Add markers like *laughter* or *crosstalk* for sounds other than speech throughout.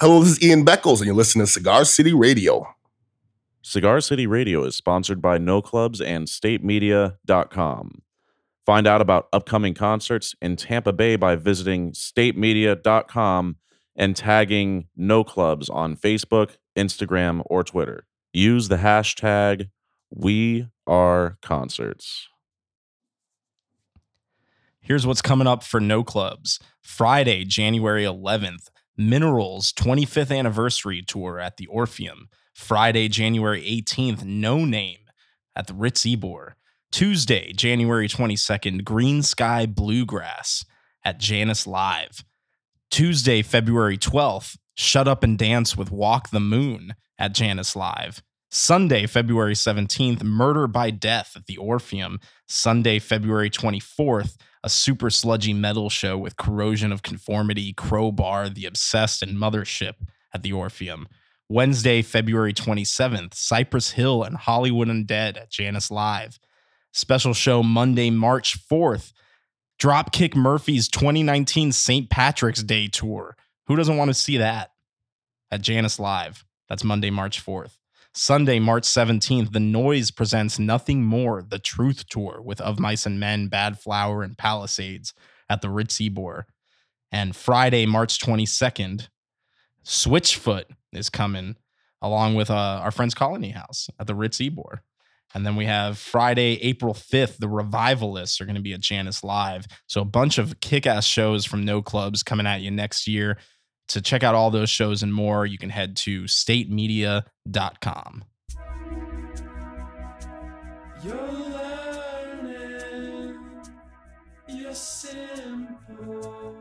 Hello, this is Ian Beckles, and you're listening to Cigar City Radio. Cigar City Radio is sponsored by No Clubs and StateMedia.com. Find out about upcoming concerts in Tampa Bay by visiting StateMedia.com and tagging No Clubs on Facebook, Instagram, or Twitter. Use the hashtag We Are Concerts. Here's what's coming up for No Clubs. Friday, January 11th, Minerals 25th anniversary tour at the Orpheum. Friday, January 18th, Noname at the Ritz Ybor. Tuesday, January 22nd, Greensky Bluegrass at Jannus Live. Tuesday, February 12th, Shut Up and Dance with Walk the Moon at Jannus Live. Sunday, February 17th, Murder by Death at the Orpheum. Sunday, February 24th, a super sludgy metal show with Corrosion of Conformity, Crowbar, The Obsessed, and Mothership at the Orpheum. Wednesday, February 27th, Cypress Hill and Hollywood Undead at Jannus Live. Special show Monday, March 4th, Dropkick Murphys 2019 St. Patrick's Day Tour. Who doesn't want to see that at Jannus Live? That's Monday, March 4th. Sunday, March 17th, The Noise presents Nothing More, the Truth Tour with Of Mice and Men, Badflower, and Palisades at the Ritz Ybor. And Friday, March 22nd, Switchfoot is coming along with uh, our friends Colony House at the Ritz Ybor. And then we have Friday, April 5th, the Revivalists are going to be at Jannus Live. So a bunch of kick ass shows from No Clubs coming at you next year. To check out all those shows and more, you can head to statemedia.com. You're learning, you're simple,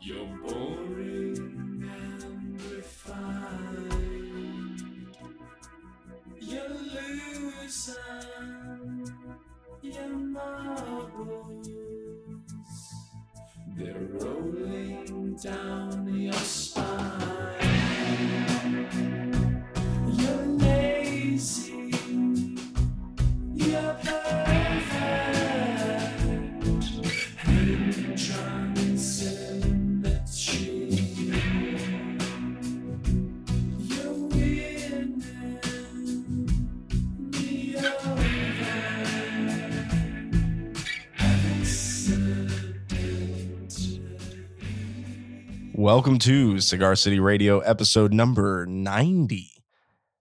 you're boring and refined. You're losing your marbles, they're down your spine. Welcome to Cigar City Radio, episode number 90.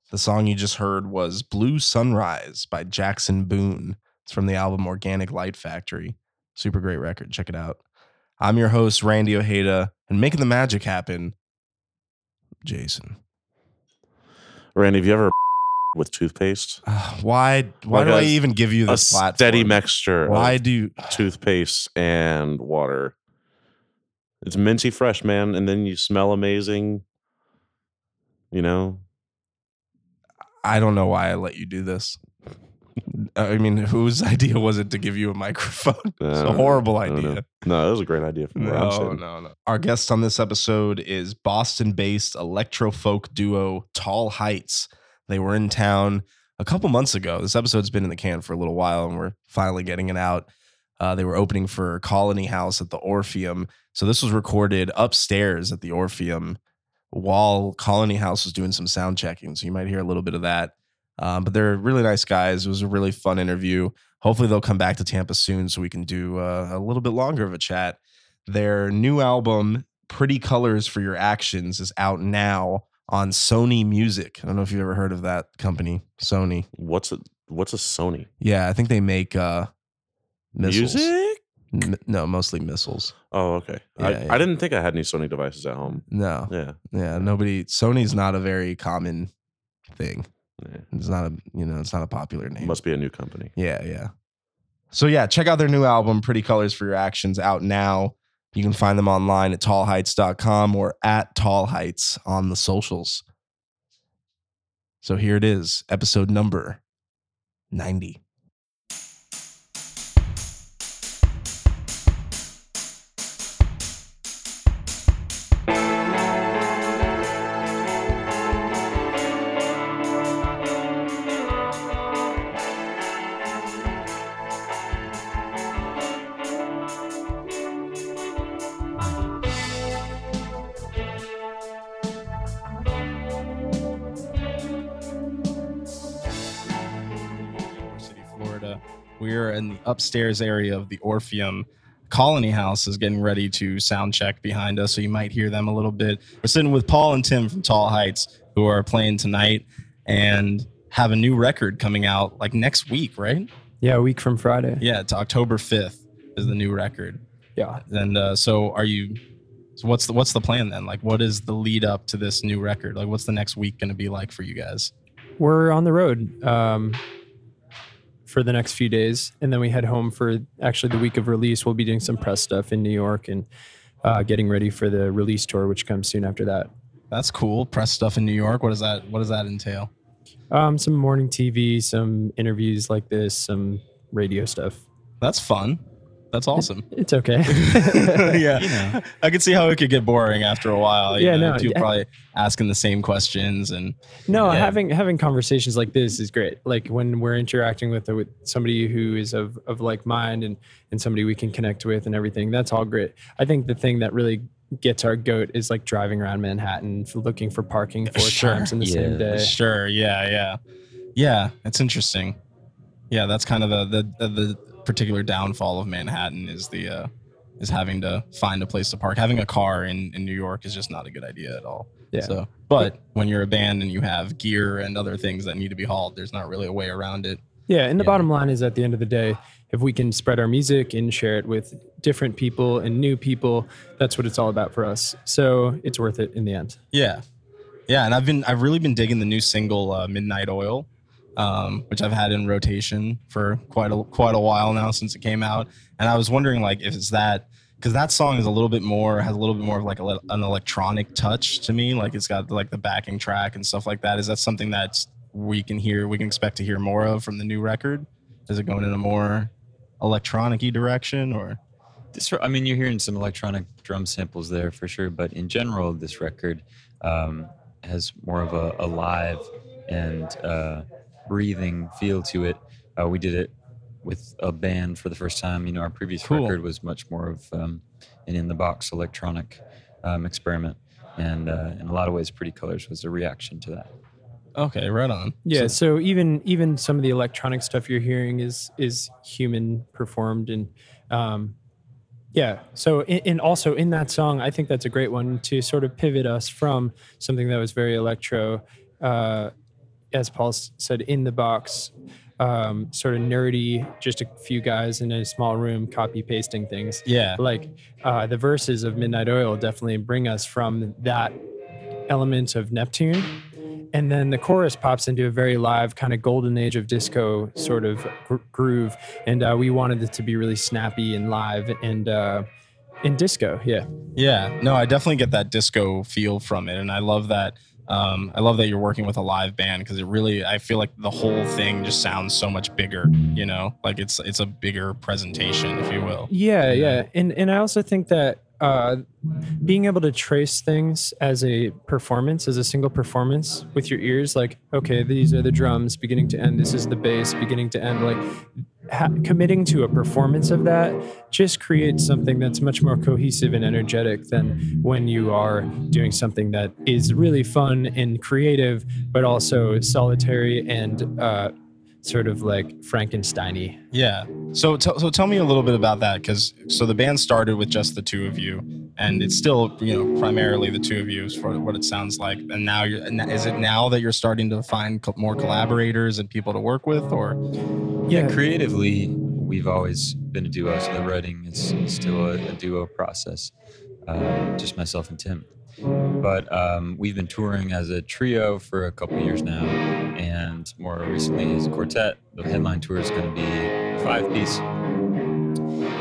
The song you just heard was Blue Sunrise by Jackson Boone. It's from the album Organic Light Factory. Super great record. Check it out. I'm your host, Randy Ojeda, and making the magic happen, Jason. Randy, have you ever *laughs* with toothpaste? Uh, why why Like do a- I even give you A this platform? steady mixture Why do toothpaste and water. It's minty fresh, man. And then you smell amazing. You know, I don't know why I let you do this. I mean, whose *laughs* idea was it to give you a microphone? *laughs* It's a Uh, horrible I don't know. idea. No, that was a great idea from where No, no, no. Our guest on this episode is Boston based electro folk duo Tall Heights. They were in town a couple months ago. This episode's been in the can for a little while and we're finally getting it out. Uh, they were opening for Colony House at the Orpheum. So this was recorded upstairs at the Orpheum while Colony House was doing some sound checking. So you might hear a little bit of that. Um, but they're really nice guys. It was a really fun interview. Hopefully they'll come back to Tampa soon so we can do uh, a little bit longer of a chat. Their new album, Pretty Colors for Your Actions, is out now on Sony Music. I don't know if you've ever heard of that company, Sony. What's a what's a Sony? Yeah, I think they make uh, missiles. Music? N- no, mostly missiles. Oh, okay. I, Yeah, yeah. I didn't think I had any Sony devices at home. No, Yeah. yeah, nobody. Sony's not a very common thing. yeah. It's not a you know, it's not a popular name. Must be a new company. Yeah, yeah. So yeah, check out their new album, Pretty Colors for Your Actions, out now. You can find them online at tallheights.com or at Tall Heights on the socials. So here it is, episode number 90. We're in the upstairs area of the Orpheum. Colony House is getting ready to sound check behind us, so you might hear them a little bit. We're sitting with Paul and Tim from Tall Heights, who are playing tonight and have a new record coming out like next week, right? Yeah, a week from Friday. Yeah, it's October 5th is the new record. Yeah. And uh, so are you so what's the what's the plan then? Like what is the lead up to this new record? Like what's the next week going to be like for you guys? We're on the road um, for the next few days, and then we head home for actually the week of release. We'll be doing some press stuff in New York and uh, getting ready for the release tour, which comes soon after that. That's cool. Press stuff in New York. What does that what does that entail? Um, some morning TV, some interviews like this, some radio stuff. That's fun. That's awesome. It's okay. *laughs* yeah. You know. I could see how it could get boring after a while. you Yeah, know, no, People yeah. probably asking the same questions and No, Yeah. having having conversations like this is great. Like when we're interacting with with somebody who is of of like mind and and somebody we can connect with and everything. That's all great. I think the thing that really gets our goat is like driving around Manhattan looking for parking four *laughs* Sure. times in the Yeah. same day. Sure. Yeah. Yeah. Yeah. It's interesting. Yeah. That's kind of the, the, the, the particular downfall of Manhattan is the, uh, is having to find a place to park. Having a car in, in New York is just not a good idea at all. Yeah. So, but when you're a band and you have gear and other things that need to be hauled, there's not really a way around it. Yeah, and the Yeah. bottom line is at the end of the day, if we can spread our music and share it with different people and new people, that's what it's all about for us. So it's worth it in the end. Yeah, yeah, and I've been I've really been digging the new single uh, "Midnight Oil," um, which I've had in rotation for quite a quite a while now since it came out, and I was wondering like if it's that because that song is a little bit more has a little bit more of like a, an electronic touch to me, like it's got like the backing track and stuff like that. Is that something that we can hear we can expect to hear more of from the new record? Is it going in a more electronic-y direction or? This, I mean, you're hearing some electronic drum samples there for sure, but in general, this record um, has more of a, a live and uh, breathing feel to it. Uh, we did it with a band for the first time. You know, our previous Cool. record was much more of um, an in the box electronic um, experiment, and uh, in a lot of ways, Pretty Colors was a reaction to that. Okay, right on. Yeah, So- so even even some of the electronic stuff you're hearing is is human performed and um yeah so and also in that song i think that's a great one to sort of pivot us from something that was very electro uh as paul said in the box um sort of nerdy just a few guys in a small room copy pasting things yeah, like uh, the verses of Midnight Oil definitely bring us from that element of Neptune. And then the chorus pops into a very live kind of golden age of disco sort of gr- groove. And uh, we wanted it to be really snappy and live and uh, in disco. Yeah. Yeah, no, I definitely get that disco feel from it, and I love that. Um, I love that you're working with a live band because it really, I feel like the whole thing just sounds so much bigger. You know, like it's it's a bigger presentation, if you will. Yeah, yeah. And and I also think that uh, being able to trace things as a performance, as a single performance with your ears, like, okay, these are the drums beginning to end, this is the bass beginning to end, like ha- committing to a performance of that just creates something that's much more cohesive and energetic than when you are doing something that is really fun and creative, but also solitary and uh, sort of like Frankenstein-y. Yeah. So t- so tell me a little bit about that because so the band started with just the two of you, and it's still you know primarily the two of you is for what it sounds like. And now you're and is it now that you're starting to find co- more collaborators and people to work with, or Yeah, creatively, we've always been a duo. So the writing is still a, a duo process, um, just myself and Tim. But um, we've been touring as a trio for a couple years now, and more recently a quartet. The headline tour is going to be five piece.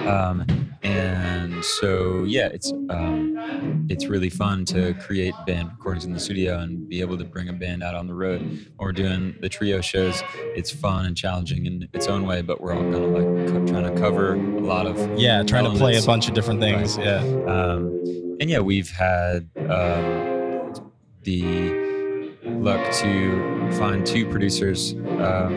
Um, and so, yeah, it's um, it's really fun to create band recordings in the studio and be able to bring a band out on the road. When we're doing the trio shows, it's fun and challenging in its own way, but we're all kind of like co- trying to cover a lot of yeah, trying to play a bunch of different things. Right. Yeah. Um, and yeah, we've had um, the luck to find two producers um,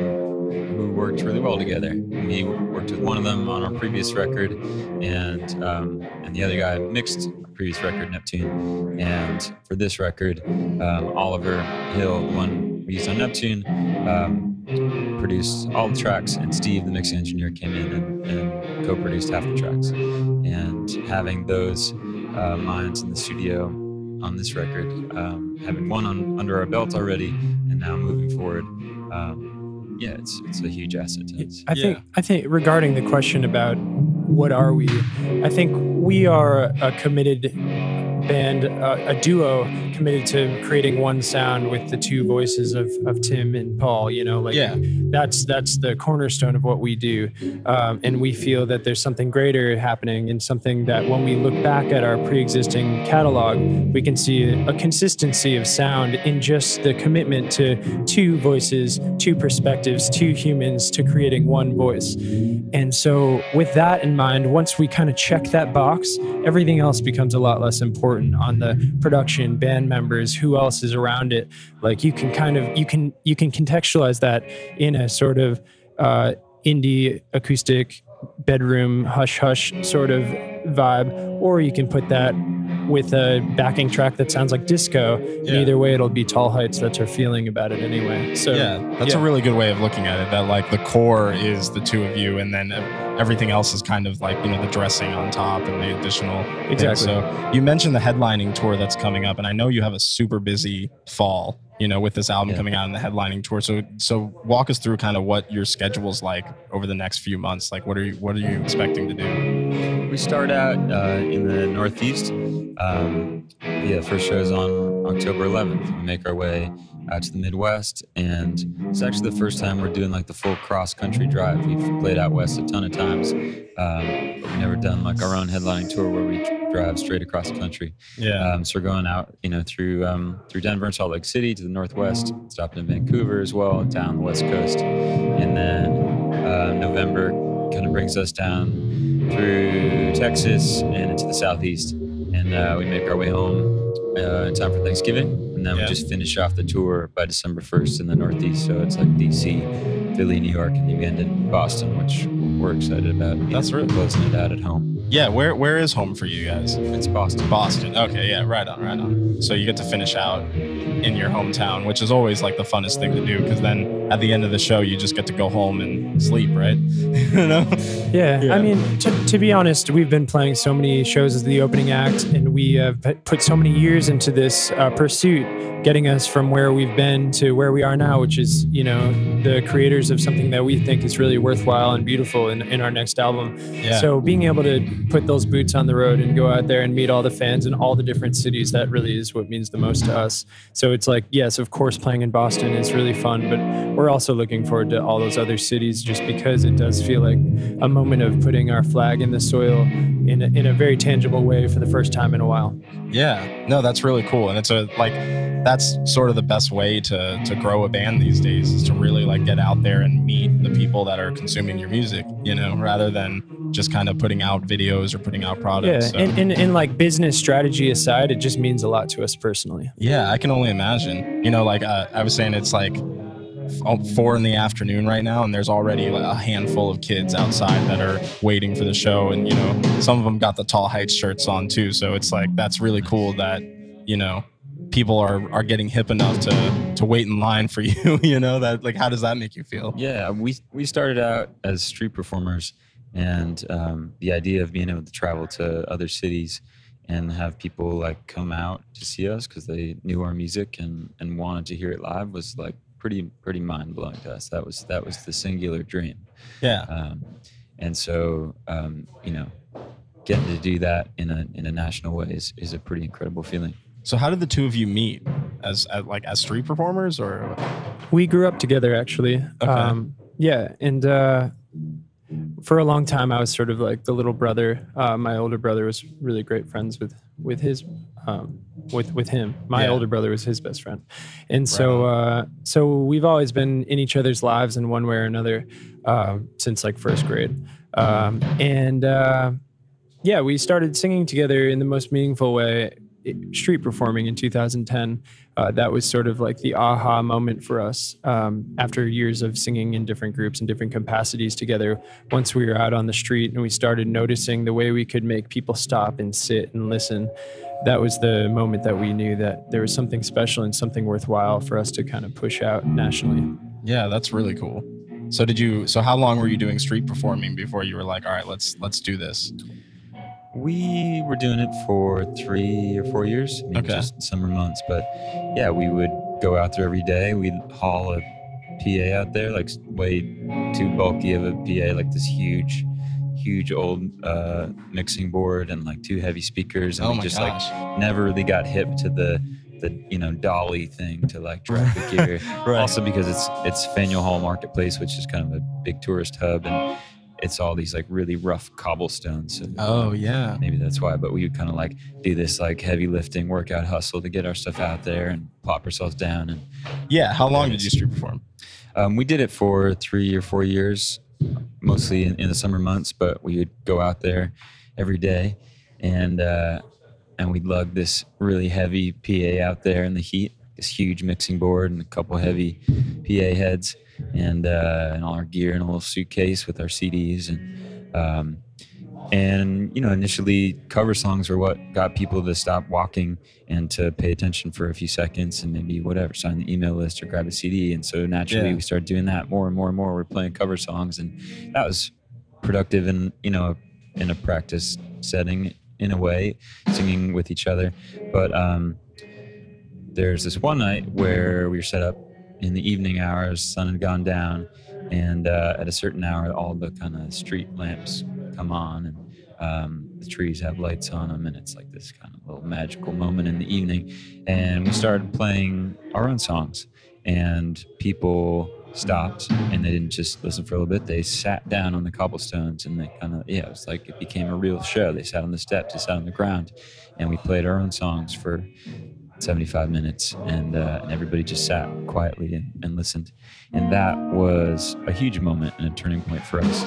who worked really well together. We worked with one of them on our previous record, and um, and the other guy mixed our previous record, Neptune. And for this record, um, Oliver Hill, the one we used on Neptune, um, produced all the tracks, and Steve, the mixing engineer, came in and, and co-produced half the tracks. And having those uh, minds in the studio on this record, um, having one on, under our belt already, and now moving forward, um, yeah, it's it's a huge asset to us. I think I think regarding the question about what are we, I think we are a committed band, uh, a duo committed to creating one sound with the two voices of, of Tim and Paul. You know, like Yeah. that's that's the cornerstone of what we do, um, and we feel that there's something greater happening and something that when we look back at our pre-existing catalog, we can see a consistency of sound in just the commitment to two voices, two perspectives, two humans to creating one voice. And so, with that in mind, once we kind of check that box, everything else becomes a lot less important on the production, band members, who else is around it. Like you can kind of you can you can contextualize that in a sort of uh, indie acoustic bedroom hush hush sort of vibe, or you can put that with a backing track that sounds like disco. And Yeah. either way, it'll be Tall Heights. That's our feeling about it anyway. So yeah, that's yeah. a really good way of looking at it. That like the core is the two of you, and then everything else is kind of like you know the dressing on top and the additional. things. Exactly. So you mentioned the headlining tour that's coming up, and I know you have a super busy fall. You know, with this album Yeah. coming out and the headlining tour. So so walk us through kind of what your schedule's like over the next few months. Like what are you what are you expecting to do? We start out uh, in the Northeast. Um, yeah, first show is on October 11th. We make our way out to the Midwest, and it's actually the first time we're doing like the full cross country drive. We've played out west a ton of times, um, but we've never done like our own headlining tour where we drive straight across the country. Yeah. Um, so we're going out, you know, through um, through Denver and Salt Lake City to the northwest, stopping in Vancouver as well, down the west coast, and then uh, November kind of brings us down through Texas and into the southeast, and uh, we make our way home uh, in time for Thanksgiving, and then Yeah. we just finish off the tour by December first in the northeast. So it's like D.C., Philly, New York, and we end in Boston, which we're excited about. That's know, really closing it out at home. Yeah. Where where is home for you guys? It's Boston. Boston. Okay, yeah, right on, right on. So you get to finish out in your hometown, which is always like the funnest thing to do because then at the end of the show you just get to go home and sleep, right? *laughs* you know? Yeah, Yeah. I mean, to, to be honest, we've been playing so many shows as the opening act, and we have put- put so many years into this uh, pursuit, getting us from where we've been to where we are now, which is, you know, the creators of something that we think is really worthwhile and beautiful in, in our next album. Yeah. So being able to put those boots on the road and go out there and meet all the fans in all the different cities, that really is what means the most to us. So it's like, yes, of course, playing in Boston is really fun, but we're also looking forward to all those other cities just because it does feel like a moment of putting our flag in the soil in a, in a very tangible way for the first time in a while. Yeah, no, that's really cool, and it's a like that's sort of the best way to to grow a band these days is to really like get out there and meet the people that are consuming your music, you know, rather than just kind of putting out videos or putting out Yeah, products. so- and, and, and like business strategy aside, it just means a lot to us personally. Yeah, I can only imagine. You know, like uh, I was saying, it's like oh, four in the afternoon right now, and there's already like a handful of kids outside that are waiting for the show, and you know, some of them got the Tall Heights shirts on too. So it's like that's really cool that you know people are are getting hip enough to to wait in line for *laughs* you. You know that like how does that make you feel? Yeah, we we started out as street performers, and um, the idea of being able to travel to other cities and have people like come out to see us because they knew our music and and wanted to hear it live was like pretty pretty mind blowing to us. That was that was the singular dream, Yeah, um, and so um, you know, getting to do that in a in a national way is, is a pretty incredible feeling. So how did the two of you meet? As, as like as street performers or We grew up together, actually. Okay. Um, yeah, and uh, for a long time, I was sort of like the little brother. Uh, my older brother was really great friends with with his um, with with him. My Yeah. older brother was his best friend, and so uh, so we've always been in each other's lives in one way or another uh, since like first grade. Um, and uh, yeah, we started singing together in the most meaningful way, street performing in 2010. Uh, that was sort of like the aha moment for us um, after years of singing in different groups and different capacities together. Once we were out on the street and we started noticing the way we could make people stop and sit and listen, that was the moment that we knew that there was something special and something worthwhile for us to kind of push out nationally. yeah, that's really cool. So did you? So how long were you doing street performing before you were like, all right, let's let's do this? We were doing it for three or four years, I mean, Okay. just summer months. But yeah, we would go out there every day. We'd haul a PA out there, like way too bulky of a PA, like this huge, huge old uh, mixing board and like two heavy speakers. And Oh we my just gosh! like never really got hip to the the you know dolly thing to like drag the *laughs* gear. right. Also because it's it's Faneuil Hall Marketplace, which is kind of a big tourist hub, and it's all these like really rough cobblestones. So oh yeah. maybe that's why. But we would kind of like do this like heavy lifting workout hustle to get our stuff out there and plop ourselves down. And Yeah. How long did you street perform? um, we did it for three or four years, mostly in, in the summer months. But we would go out there every day, and uh, and we'd lug this really heavy PA out there in the heat, this huge mixing board and a couple heavy PA heads, and uh, and all our gear in a little suitcase with our CDs and. Um, and you know, initially, cover songs were what got people to stop walking and to pay attention for a few seconds, and maybe whatever, sign the email list or grab a CD. And so naturally, Yeah. we started doing that more and more and more. We're playing cover songs, and that was productive in you know in a practice setting in a way, singing with each other. But um, there's this one night where we were set up in the evening hours, sun had gone down, and uh, at a certain hour, all the kind of street lamps come on, and um, the trees have lights on them, and it's like this kind of little magical moment in the evening. And we started playing our own songs, and people stopped and they didn't just listen for a little bit they sat down on the cobblestones and they kind of yeah it was like it became a real show they sat on the steps they sat on the ground and we played our own songs for 75 minutes and, uh, and everybody just sat quietly and, and listened and that was a huge moment and a turning point for us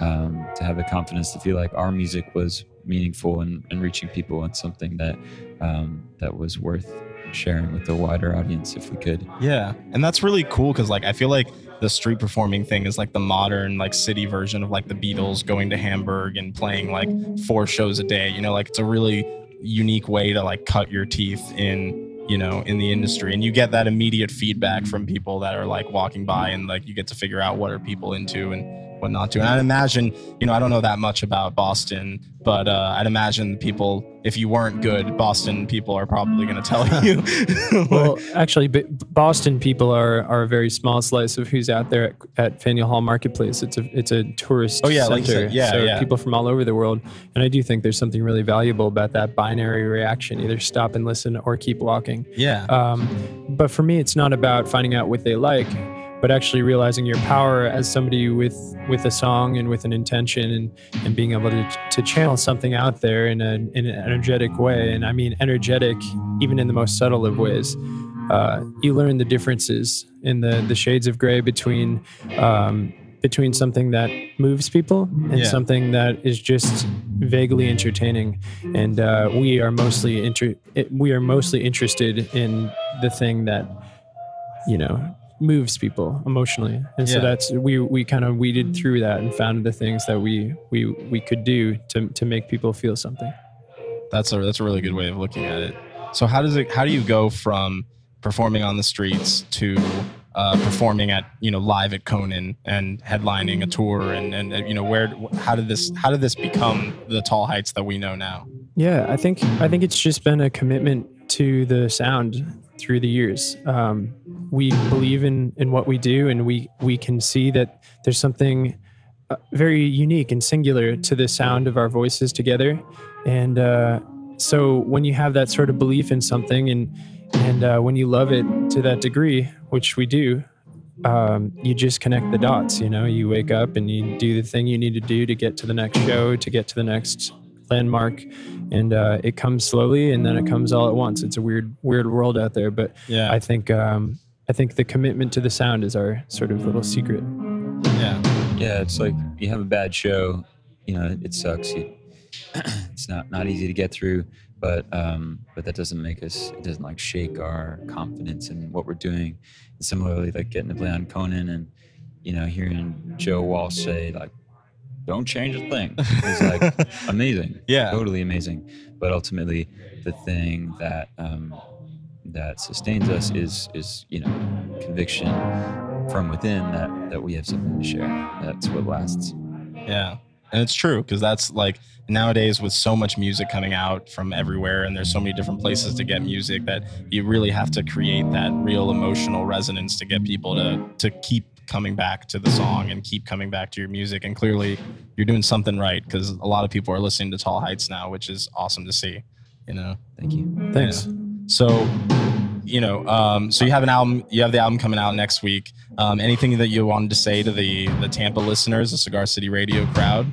um, to have the confidence to feel like our music was meaningful and, and reaching people and something that um, that was worth sharing with a wider audience if we could Yeah, and that's really cool because like I feel like the street performing thing is like the modern like city version of like the Beatles going to Hamburg and playing like four shows a day. You know, like it's a really unique way to like cut your teeth in you know in the industry. And you get that immediate feedback from people that are like walking by and like you get to figure out what are people into and what not to and i'd imagine you know i don't know that much about boston but uh, i'd imagine people if you weren't good boston people are probably going to tell *laughs* you *laughs* Well, actually, B- Boston people are are a very small slice of who's out there at, at Faneuil Hall Marketplace. It's a it's a tourist Oh, yeah, like center. said. Yeah, so yeah. people from all over the world, and I do think there's something really valuable about that binary reaction: either stop and listen or keep walking. yeah Um, but for me, it's not about finding out what they like, but actually realizing your power as somebody with with a song and with an intention and and being able to to channel something out there in a in an energetic way. And I mean energetic, even in the most subtle of ways. Uh, you learn the differences in the the shades of gray between. Um, between something that moves people and Yeah. something that is just vaguely entertaining, and uh, we are mostly inter- we are mostly interested in the thing that you know moves people emotionally, and so that's we we kind of weeded through that and found the things that we we we could do to to make people feel something. That's a that's a really good way of looking at it. So how does it how do you go from performing on the streets to uh, performing at you know live at Conan and headlining a tour and and you know where how did this how did this become the tall heights that we know now? Yeah, I think I think it's just been a commitment to the sound through the years. Um, we believe in in what we do, and we we can see that there's something uh, very unique and singular to the sound of our voices together. And uh, so when you have that sort of belief in something, and and uh, when you love it to that degree, which we do, um, you just connect the dots. You know, you wake up and you do the thing you need to do to get to the next show, to get to the next landmark, and uh, it comes slowly, and then it comes all at once. It's a weird, weird world out there, but Yeah, I think um, I think the commitment to the sound is our sort of little secret. yeah, Yeah, it's like you have a bad show, you know, it sucks. You, *clears throat* it's not not easy to get through, but um, but that doesn't make us. It doesn't like shake our confidence in what we're doing. And similarly, like getting to play on Conan and you know hearing Joe Walsh say like, "Don't change a thing," *laughs* It's like amazing. *laughs* yeah, totally amazing. But ultimately, the thing that um, that sustains us is is you know conviction from within that that we have something to share. That's what lasts. Yeah. And it's true because that's like nowadays with so much music coming out from everywhere and there's so many different places to get music that you really have to create that real emotional resonance to get people to to keep coming back to the song and keep coming back to your music and clearly you're doing something right because a lot of people are listening to Tall Heights now which is awesome to see, you know. Thank you. Thanks. So, you know, um, so you have an album. You have the album coming out next week. Um, anything that you wanted to say to the the Tampa listeners, the Cigar City Radio crowd?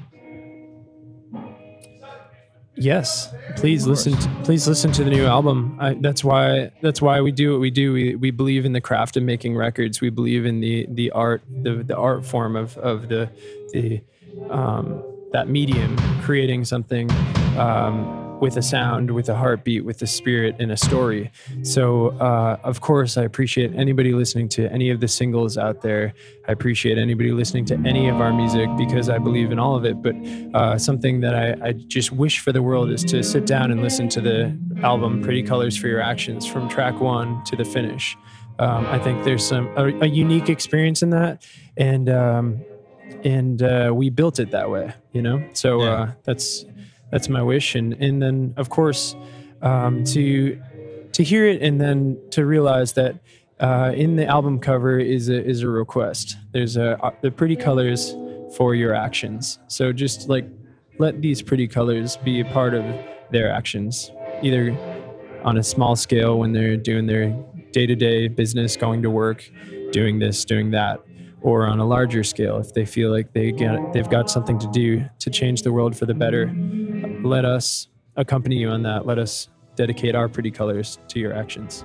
Yes, please listen. To, please listen to the new album. I, that's why. That's why we do what we do. We, we believe in the craft of making records. We believe in the the art, the the art form of of the the um, that medium, creating something um, with a sound, with a heartbeat, with a spirit, and a story. So, uh, of course, I appreciate anybody listening to any of the singles out there. I appreciate anybody listening to any of our music because I believe in all of it. But uh, something that I, I just wish for the world is to sit down and listen to the album "Pretty Colors for Your Actions" from track one to the finish. Um, I think there's some a, a unique experience in that, and um, and uh, we built it that way, you know. So Yeah. uh, that's that's my wish, and and then of course um, to to hear it and then to realize that uh, in the album cover is a is a request. There's a uh, the pretty colors for your actions. So just like let these pretty colors be a part of their actions, either on a small scale when they're doing their day to day business, going to work, doing this, doing that, or on a larger scale if they feel like they get they've got something to do to change the world for the better. Let us accompany you on that. Let us dedicate our pretty colors to your actions.